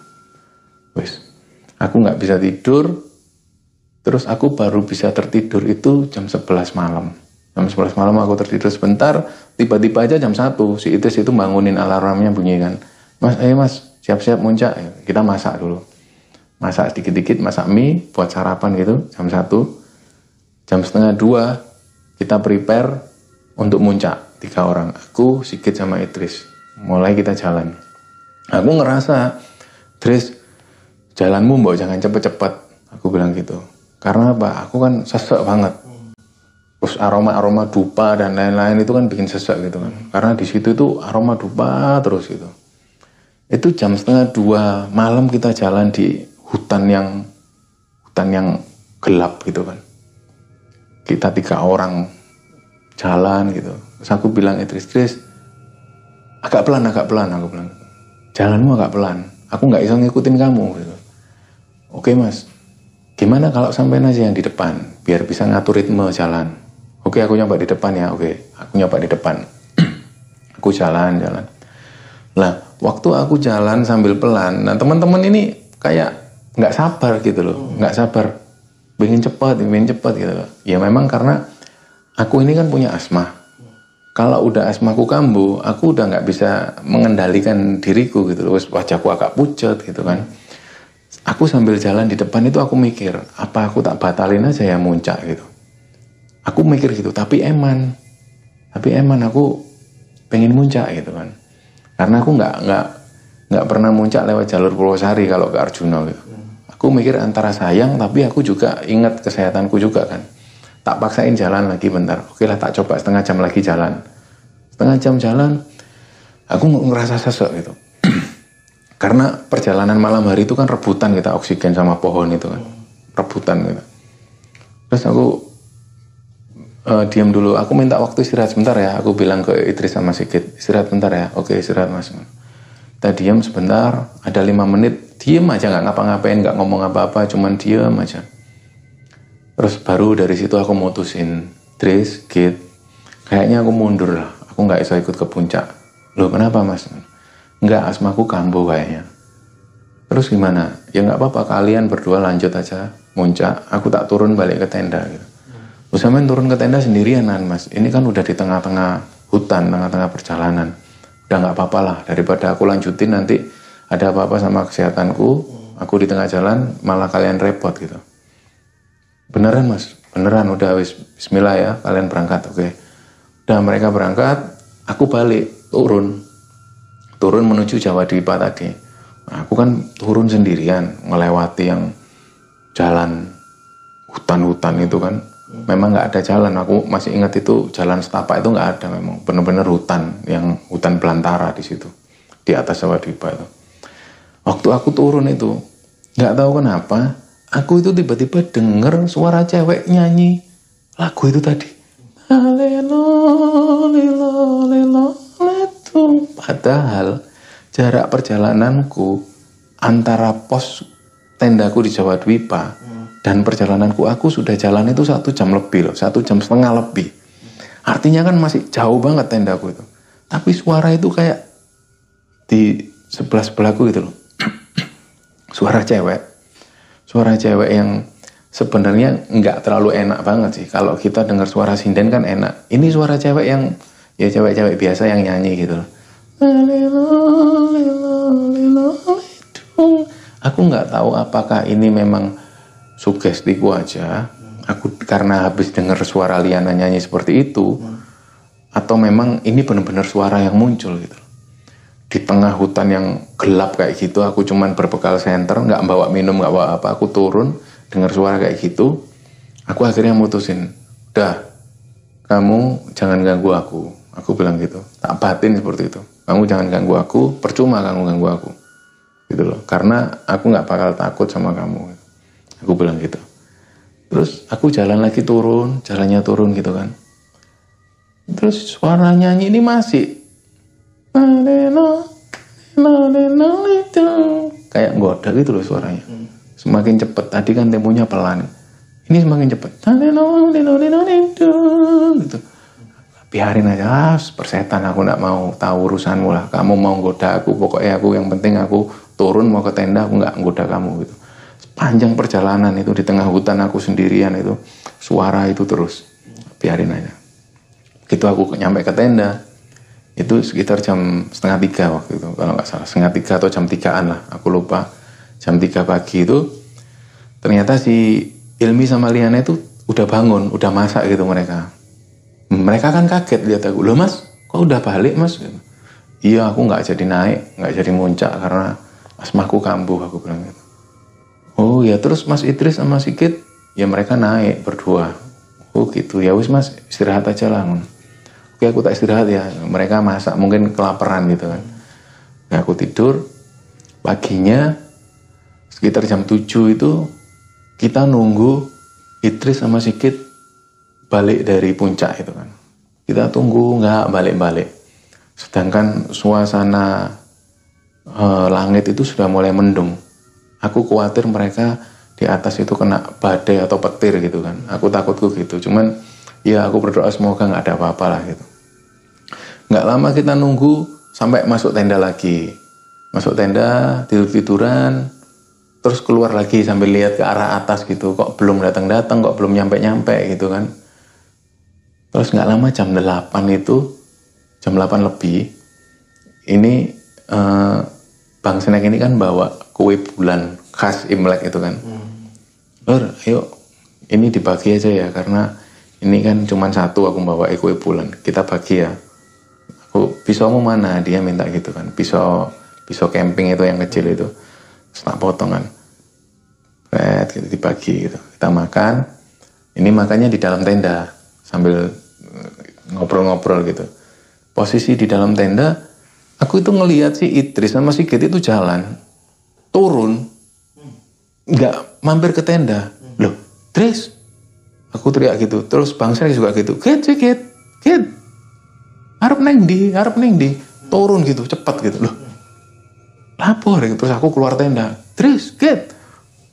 wes aku nggak bisa tidur terus aku baru bisa tertidur itu jam 11 malam. Jam 11 malam aku tertidur sebentar tiba-tiba aja jam 1 si Itis itu bangunin alarmnya bunyi kan. Mas ayo mas siap-siap muncak. Kita masak dulu. Masak dikit-dikit masak mie buat sarapan gitu jam 1 jam setengah dua kita prepare untuk muncak tiga orang. Aku Sigit sama Idris. Mulai kita jalan. Aku ngerasa Idris jalanmu mbak jangan cepet-cepet. Aku bilang gitu. Karena apa? Aku kan sesek banget. Terus aroma-aroma dupa dan lain-lain itu kan bikin sesek gitu kan. Karena di situ itu aroma dupa terus gitu. Itu jam setengah dua malam kita jalan di hutan yang hutan yang gelap gitu kan. Kita tiga orang jalan gitu. Terus aku bilang Idris Idris agak pelan agak pelan aku bilang. Jalanmu agak pelan. Aku nggak bisa ngikutin kamu gitu oke mas. Gimana kalau sampai aja yang di depan biar bisa ngatur ritme jalan? Oke aku nyoba di depan ya oke. Aku nyoba di depan. Aku jalan jalan. Lah waktu aku jalan sambil pelan nah teman-teman ini kayak nggak sabar gitu loh. Nggak sabar. Pengen cepat pengen cepat gitu loh. Ya memang karena aku ini kan punya asma. Kalau udah asmaku kambuh aku udah nggak bisa mengendalikan diriku gitu loh. Wajahku agak pucat gitu kan aku sambil jalan di depan itu aku mikir apa aku tak batalin aja ya muncak gitu. Aku mikir gitu tapi eman. Tapi eman aku pengen muncak gitu kan. Karena aku nggak nggak nggak pernah muncak lewat jalur Purwosari kalau ke Arjuna gitu. Aku mikir antara sayang tapi aku juga ingat kesehatanku juga kan. Tak paksain jalan lagi bentar. Oke lah tak coba setengah jam lagi jalan. Setengah jam jalan aku ngerasa sesek gitu karena perjalanan malam hari itu kan rebutan kita oksigen sama pohon itu kan. Rebutan gitu terus aku uh, diam dulu. Aku minta waktu istirahat sebentar ya. Aku bilang ke Idris sama Sigit istirahat sebentar ya. Oke istirahat mas. Kita diam sebentar. Ada lima menit. Diam aja nggak ngapa-ngapain nggak ngomong apa-apa cuman diam aja. Terus baru dari situ aku mutusin Idris Git kayaknya aku mundur lah. Aku nggak bisa ikut ke puncak. Loh kenapa mas nggak asmaku kambuh kayaknya terus gimana ya nggak apa-apa kalian berdua lanjut aja muncak aku tak turun balik ke tenda gitu Usahamen turun ke tenda sendirian mas. Ini kan udah di tengah-tengah hutan, tengah-tengah perjalanan. Udah nggak apa-apa lah daripada aku lanjutin nanti ada apa-apa sama kesehatanku. Aku di tengah jalan malah kalian repot gitu. Beneran mas, beneran udah wis Bismillah ya kalian berangkat oke. Udah mereka berangkat, aku balik turun, turun menuju Jawa Dwipa tadi. Nah, aku kan turun sendirian melewati yang jalan hutan-hutan itu kan. Memang nggak ada jalan. Aku masih ingat itu jalan setapak itu nggak ada memang. Benar-benar hutan yang hutan belantara di situ di atas Jawa Dwipa itu. Waktu aku turun itu nggak tahu kenapa aku itu tiba-tiba denger suara cewek nyanyi lagu itu tadi padahal jarak perjalananku antara pos tendaku di Jawa Dwipa dan perjalananku aku sudah jalan itu satu jam lebih loh satu jam setengah lebih. Artinya kan masih jauh banget tendaku itu. Tapi suara itu kayak di sebelah sebelahku gitu loh. Suara cewek. Suara cewek yang sebenarnya nggak terlalu enak banget sih. Kalau kita dengar suara sinden kan enak. Ini suara cewek yang ya cewek-cewek biasa yang nyanyi gitu aku nggak tahu apakah ini memang sugestiku aja. Aku karena habis dengar suara Liana nyanyi seperti itu atau memang ini benar-benar suara yang muncul gitu di tengah hutan yang gelap kayak gitu aku cuman berbekal senter nggak bawa minum nggak bawa apa aku turun dengar suara kayak gitu. Aku akhirnya mutusin udah kamu jangan ganggu aku aku bilang gitu tak batin seperti itu kamu jangan ganggu aku percuma kamu ganggu aku gitu loh karena aku nggak bakal takut sama kamu Aku bilang gitu. Terus aku jalan lagi turun, jalannya turun gitu kan. Terus suara nyanyi ini masih kayak goda gitu loh suaranya. Semakin cepet. Tadi kan temponya pelan. Ini semakin cepet. Gitu. Biarin aja ah, persetan aku nggak mau tahu urusanmu lah. Kamu mau goda aku pokoknya aku yang penting aku turun mau ke tenda aku nggak goda kamu gitu. Panjang perjalanan itu di tengah hutan aku sendirian itu suara itu terus. Biarin aja. Itu aku nyampe ke tenda itu sekitar jam setengah tiga waktu itu kalau nggak salah. Setengah tiga atau jam tigaan lah aku lupa. Jam tiga pagi itu ternyata si Ilmi sama Liana itu udah bangun udah masak gitu mereka mereka kan kaget lihat aku. Loh mas kok udah balik mas? Iya aku nggak jadi naik nggak jadi muncak karena asmaku kambuh aku bilang gitu. Oh ya terus mas Idris sama Sikit ya mereka naik berdua. Oh gitu. Ya wis mas istirahat aja lah oke aku tak istirahat ya. Mereka masak mungkin kelaparan gitu kan. Ya, aku tidur. Paginya sekitar jam 7 itu kita nunggu Idris sama Sikit balik dari puncak itu kan. Kita tunggu nggak balik-balik. Sedangkan suasana e, langit itu sudah mulai mendung. Aku khawatir mereka di atas itu kena badai atau petir gitu kan. Aku takutku gitu. Cuman ya aku berdoa semoga nggak ada apa-apa lah gitu. Nggak lama kita nunggu sampai masuk tenda lagi. Masuk tenda, tidur-tiduran, terus keluar lagi sambil lihat ke arah atas gitu. Kok belum datang-datang, kok belum nyampe-nyampe gitu kan Terus nggak lama jam 8 itu, jam 8 lebih, ini uh, Bang Senek ini kan bawa kue bulan khas Imlek itu kan. Hmm. Lur, ayo ini dibagi aja ya karena ini kan cuma satu aku bawa kue bulan. Kita bagi ya. Aku pisaumu mana? Dia minta gitu kan. Pisau pisau camping itu yang kecil itu. Setelah potongan. Red gitu dibagi gitu. Kita makan. Ini makannya di dalam tenda sambil ngobrol-ngobrol gitu. Posisi di dalam tenda, aku itu ngelihat si Idris sama si Get itu jalan, turun, nggak mampir ke tenda. Loh, Idris, aku teriak gitu. Terus Bang saya juga gitu, Get, Get, Get, harap neng di, harap neng di, turun gitu, cepat gitu loh. Lapor. Terus aku keluar tenda, Idris, Get,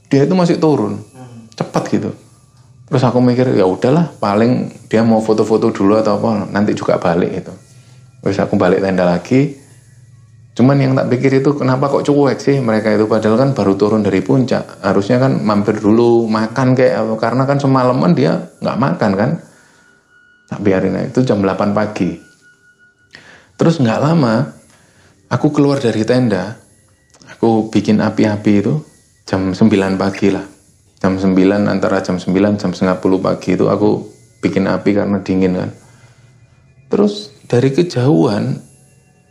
dia itu masih turun, cepat gitu Terus aku mikir ya udahlah paling dia mau foto-foto dulu atau apa nanti juga balik itu. Terus aku balik tenda lagi. Cuman yang tak pikir itu kenapa kok cuek sih mereka itu padahal kan baru turun dari puncak. Harusnya kan mampir dulu makan kayak karena kan semalaman dia nggak makan kan. Tak biarin itu jam 8 pagi. Terus nggak lama aku keluar dari tenda. Aku bikin api-api itu jam 9 pagi lah jam 9 antara jam 9 jam setengah puluh pagi itu aku bikin api karena dingin kan. Terus dari kejauhan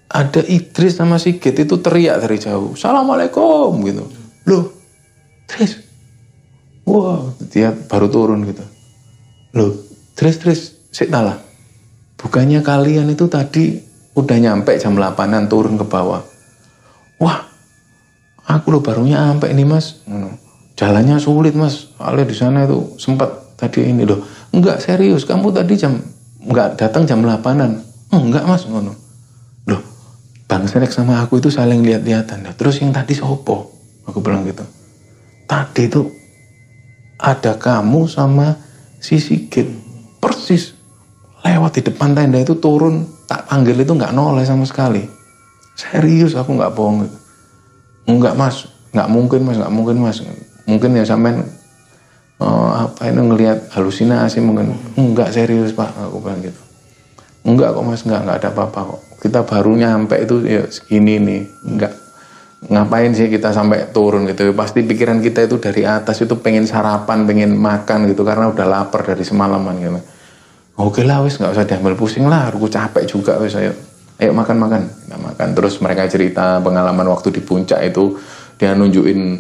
ada Idris sama Sigit itu teriak dari jauh Assalamualaikum gitu. Loh Idris wow dia baru turun gitu. Loh Idris Idris lah. Bukannya kalian itu tadi udah nyampe jam 8an turun ke bawah. Wah aku lo baru nyampe nih mas jalannya sulit mas. Soalnya di sana itu sempat tadi ini loh. Enggak serius. Kamu tadi jam enggak datang jam 8an enggak mas ngono. Loh bang Senek sama aku itu saling lihat-lihatan. Terus yang tadi sopo? Aku bilang gitu. Tadi itu ada kamu sama si Sigit. Persis. Lewat di depan tenda itu turun. Tak panggil itu nggak noleh sama sekali. Serius aku nggak bohong. Enggak mas. Nggak mungkin mas. Nggak mungkin mas mungkin ya sampean uh, apa ini ngelihat halusinasi mungkin enggak serius pak aku bilang gitu. Enggak kok mas enggak enggak ada apa-apa kok. Kita baru nyampe itu ya segini nih enggak. Ngapain sih kita sampai turun gitu? Pasti pikiran kita itu dari atas itu pengen sarapan pengen makan gitu karena udah lapar dari semalaman gitu. Oke lah wis nggak usah diambil pusing lah aku capek juga wis ayo. Ayo makan makan. Kita makan terus mereka cerita pengalaman waktu di puncak itu dia nunjukin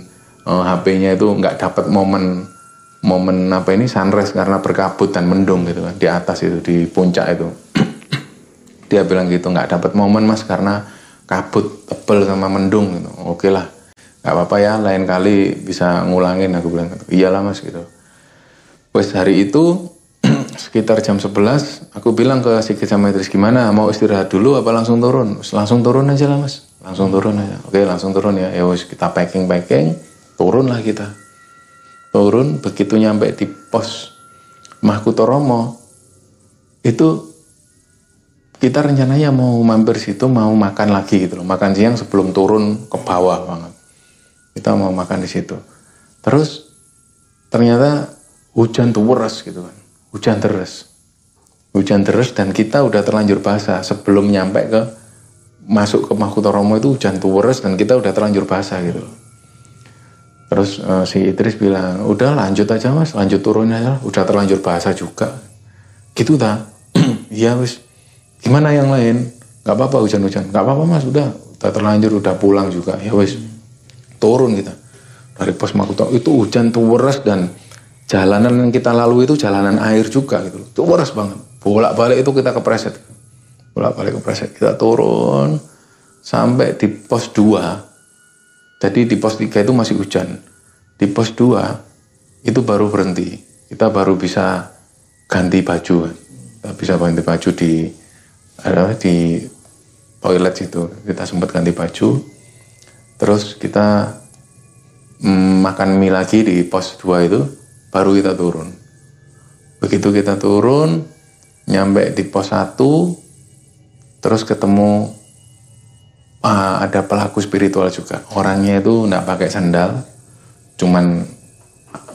uh, eh, HP-nya itu nggak dapat momen momen apa ini sunrise karena berkabut dan mendung gitu kan di atas itu di puncak itu. Dia bilang gitu nggak dapat momen mas karena kabut tebel sama mendung gitu. Oke lah nggak apa-apa ya lain kali bisa ngulangin aku bilang gitu. iyalah mas gitu. Wes hari itu sekitar jam 11 aku bilang ke si sama gimana mau istirahat dulu apa langsung turun? Langsung turun aja lah mas. Langsung turun aja. Oke langsung turun ya. Ya wes kita packing packing turunlah kita. Turun begitu nyampe di pos Mahkutoromo itu kita rencananya mau mampir situ mau makan lagi gitu loh. Makan siang sebelum turun ke bawah banget. Kita mau makan di situ. Terus ternyata hujan tuh deras gitu kan. Hujan deras. Hujan deras dan kita udah terlanjur basah. Sebelum nyampe ke masuk ke Mahkutoromo itu hujan tuh deras dan kita udah terlanjur basah gitu loh terus eh, si Idris bilang udah lanjut aja mas. Lanjut turun aja udah terlanjur basah juga. Gitu ta. Iya wis. Gimana yang lain? Nggak apa-apa hujan-hujan. Nggak apa-apa mas. Udah. Udah terlanjur udah pulang juga. Ya wis. Turun kita. Dari pos Makuto itu hujan tuh deras dan jalanan yang kita lalui itu jalanan air juga gitu deras banget. Bolak-balik itu kita kepreset. Bolak-balik kepreset. Kita turun sampai di pos 2. Jadi di pos 3 itu masih hujan. Di pos 2 itu baru berhenti. Kita baru bisa ganti baju. Kita bisa ganti baju di ada di toilet situ. Kita sempat ganti baju. Terus kita mm, makan mie lagi di pos 2 itu baru kita turun. Begitu kita turun, nyampe di pos 1, terus ketemu ah, ada pelaku spiritual juga. Orangnya itu nggak pakai sandal, cuman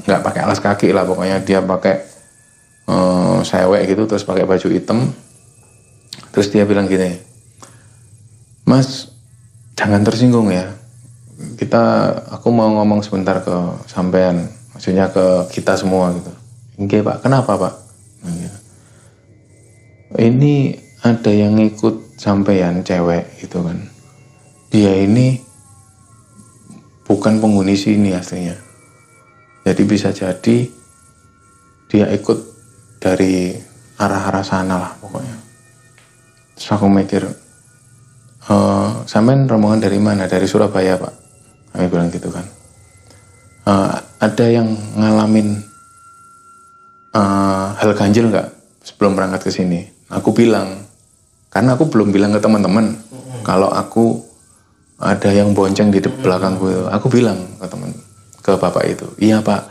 nggak pakai alas kaki lah pokoknya dia pakai eh, sewek gitu terus pakai baju hitam. Terus dia bilang gini, Mas jangan tersinggung ya. Kita aku mau ngomong sebentar ke sampean maksudnya ke kita semua gitu. Oke pak, kenapa pak? Ini ada yang ikut sampean cewek gitu kan. Dia ini bukan penghuni sini aslinya. Jadi bisa jadi dia ikut dari arah-arah sana lah pokoknya. Terus aku mikir, e, sampean rombongan dari mana? Dari Surabaya pak. Kami bilang gitu kan. Uh, ada yang ngalamin uh, hal ganjil nggak sebelum berangkat ke sini? Aku bilang, karena aku belum bilang ke teman-teman kalau aku ada yang bonceng di belakangku. Aku bilang ke teman, ke bapak itu, iya pak,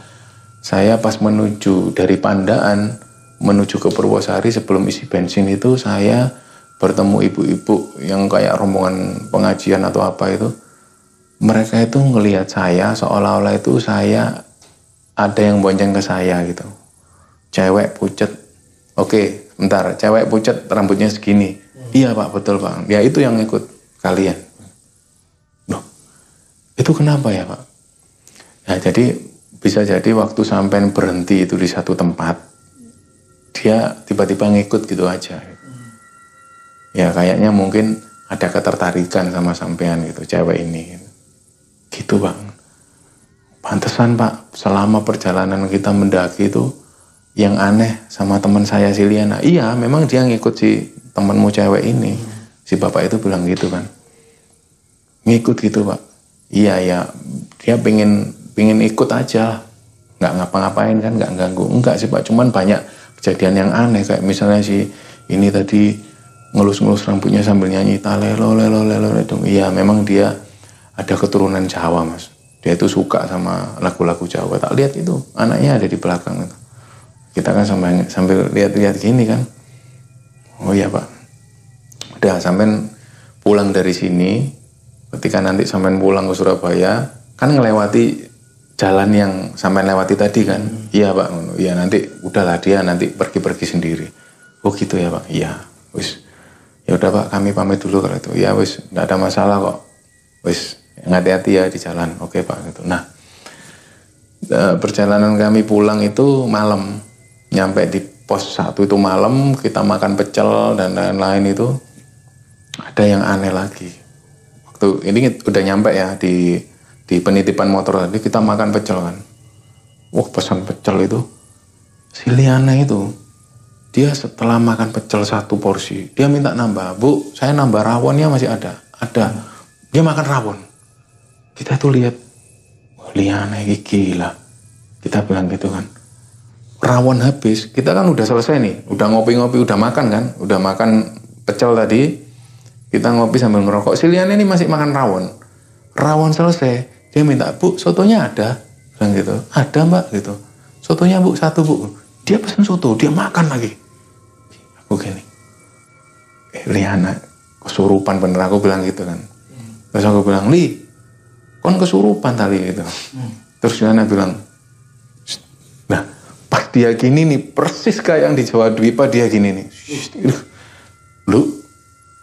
saya pas menuju dari Pandaan menuju ke Purwosari sebelum isi bensin itu saya bertemu ibu-ibu yang kayak rombongan pengajian atau apa itu mereka itu ngelihat saya seolah-olah itu saya ada yang bonceng ke saya gitu. Cewek pucet. Oke, bentar. Cewek pucet rambutnya segini. Iya pak, betul pak. Ya itu yang ikut kalian. Itu kenapa ya pak? Ya jadi bisa jadi waktu sampai berhenti itu di satu tempat, dia tiba-tiba ngikut gitu aja. Ya kayaknya mungkin ada ketertarikan sama sampean gitu, cewek ini. Gitu. Gitu bang. Pantesan pak, selama perjalanan kita mendaki itu yang aneh sama teman saya si Liana. Iya, memang dia ngikut si temanmu cewek ini. Si bapak itu bilang gitu kan. Ngikut gitu pak. Iya ya, dia pengen pengen ikut aja. Nggak ngapa-ngapain kan, nggak ganggu. Enggak sih pak, cuman banyak kejadian yang aneh. Kayak misalnya si ini tadi ngelus-ngelus rambutnya sambil nyanyi talelo lelo lelo itu. Iya, memang dia ada keturunan Jawa mas. Dia itu suka sama lagu-lagu Jawa. Tak lihat itu anaknya ada di belakang kita kan sambil sambil lihat-lihat gini kan. Oh iya pak. Udah sampai pulang dari sini ketika nanti sampai pulang ke Surabaya kan ngelewati jalan yang sampai lewati tadi kan? Iya pak. Iya nanti udahlah dia nanti pergi-pergi sendiri. Oh gitu ya pak. Iya wis. Ya udah pak. Kami pamit dulu kalau itu. Ya wis. Nggak ada masalah kok. Wis. Hati-hati ya di jalan. Oke pak. Gitu. Nah e, perjalanan kami pulang itu malam. Nyampe di pos satu itu malam kita makan pecel dan lain-lain itu ada yang aneh lagi waktu ini udah nyampe ya di di penitipan motor. Tadi kita makan pecel kan. Wah pesan pecel itu. Si Liana itu dia setelah makan pecel satu porsi dia minta nambah. Bu saya nambah rawonnya masih ada. Ada. Dia makan rawon. Kita tuh lihat oh, Liana ini gila. Kita bilang gitu kan. Rawon habis kita kan udah selesai nih. Udah ngopi-ngopi udah makan kan. Udah makan pecel tadi kita ngopi sambil ngerokok. Si Liana ini masih makan rawon. Rawon selesai. Dia minta bu sotonya ada? Bilang gitu. Ada mbak gitu. Sotonya bu satu bu. Dia pesen soto dia makan lagi. Aku gini. Liana kesurupan bener aku bilang gitu kan. Terus aku bilang Li kon kesurupan tadi gitu. Terus Liana bilang nah pas dia gini nih persis kayak yang di Jawa Dwipa dia gini nih. Lu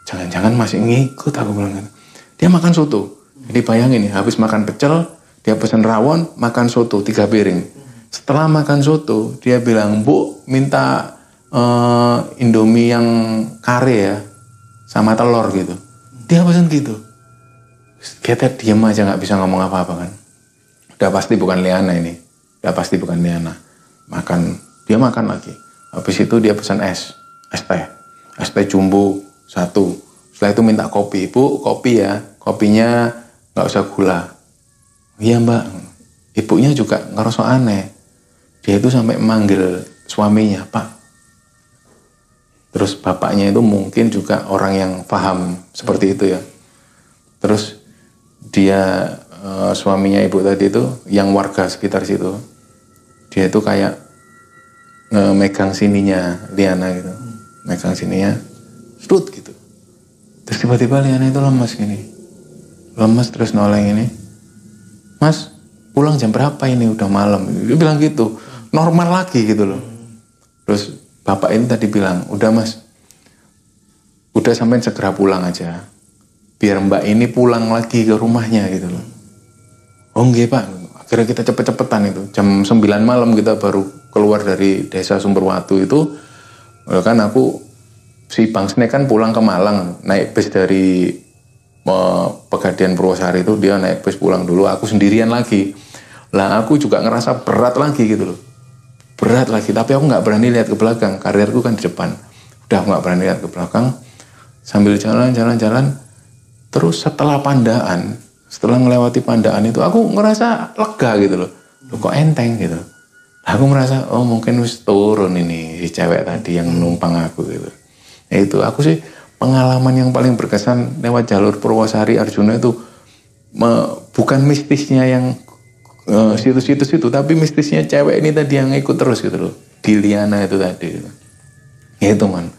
jangan-jangan masih ngikut aku bilang gitu. Dia makan soto. Jadi bayangin nih habis makan pecel dia pesan rawon makan soto tiga piring. Setelah makan soto dia bilang bu minta eh, indomie yang kare ya sama telur gitu. Dia pesan gitu. Kita diem aja nggak bisa ngomong apa-apa kan. Udah pasti bukan Liana ini. Udah pasti bukan Liana. Makan. Dia makan lagi. Habis itu dia pesan es. Es teh. Es teh jumbo satu. Setelah itu minta kopi. Bu kopi ya. Kopinya nggak usah gula. Iya mbak. Ibunya juga ngerasa aneh. Dia itu sampai manggil suaminya pak. Terus bapaknya itu mungkin juga orang yang paham seperti itu ya. Terus dia eh, suaminya ibu tadi itu yang warga sekitar situ dia itu kayak eh, megang sininya Liana gitu. Megang sininya strut gitu. Terus tiba-tiba Liana itu lemas gini. Lemas terus noleng ini. Mas pulang jam berapa ini? Udah malam. Dia bilang gitu. Normal lagi gitu loh. Terus bapak ini tadi bilang udah mas. Udah sampai segera pulang aja. Biar mbak ini pulang lagi ke rumahnya gitu loh. Oh enggak pak. Akhirnya kita cepet-cepetan itu. Jam 9 malam kita baru keluar dari desa Sumberwatu itu. Ya kan aku si Bang Snek kan pulang ke Malang naik bis dari eh, Pegadian Purwosari itu dia naik bis pulang dulu aku sendirian lagi. Lah aku juga ngerasa berat lagi gitu loh. Berat lagi tapi aku nggak berani lihat ke belakang karirku kan di depan. Udah aku nggak berani lihat ke belakang. Sambil jalan jalan jalan terus setelah pandaan setelah melewati pandaan itu aku ngerasa lega gitu loh. Loh, kok enteng gitu? Aku merasa oh mungkin wis turun ini si cewek tadi yang numpang aku gitu itu aku sih pengalaman yang paling berkesan lewat jalur Purwosari Arjuna itu me- bukan mistisnya yang eh, situs-situs itu tapi mistisnya cewek ini tadi yang ikut terus gitu loh. Di Liana itu tadi gitu. ya itu man.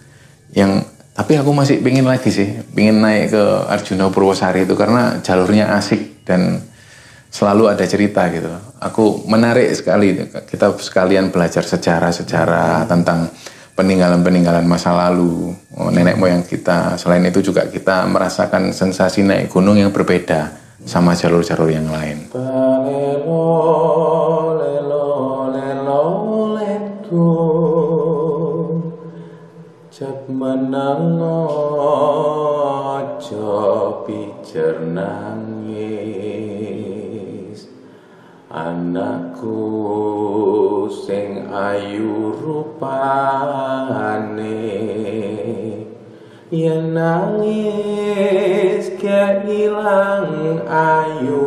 Yang tapi aku masih pingin lagi sih pingin naik ke Arjuna Purwosari itu karena jalurnya asik dan selalu ada cerita gitu. Aku menarik sekali kita sekalian belajar sejarah-sejarah tentang peninggalan-peninggalan masa lalu. Oh, nenek moyang kita. Selain itu juga kita merasakan sensasi naik gunung yang berbeda sama jalur-jalur yang lain. Anakku sing ayu rupane. Yen nangis gak ilang ayu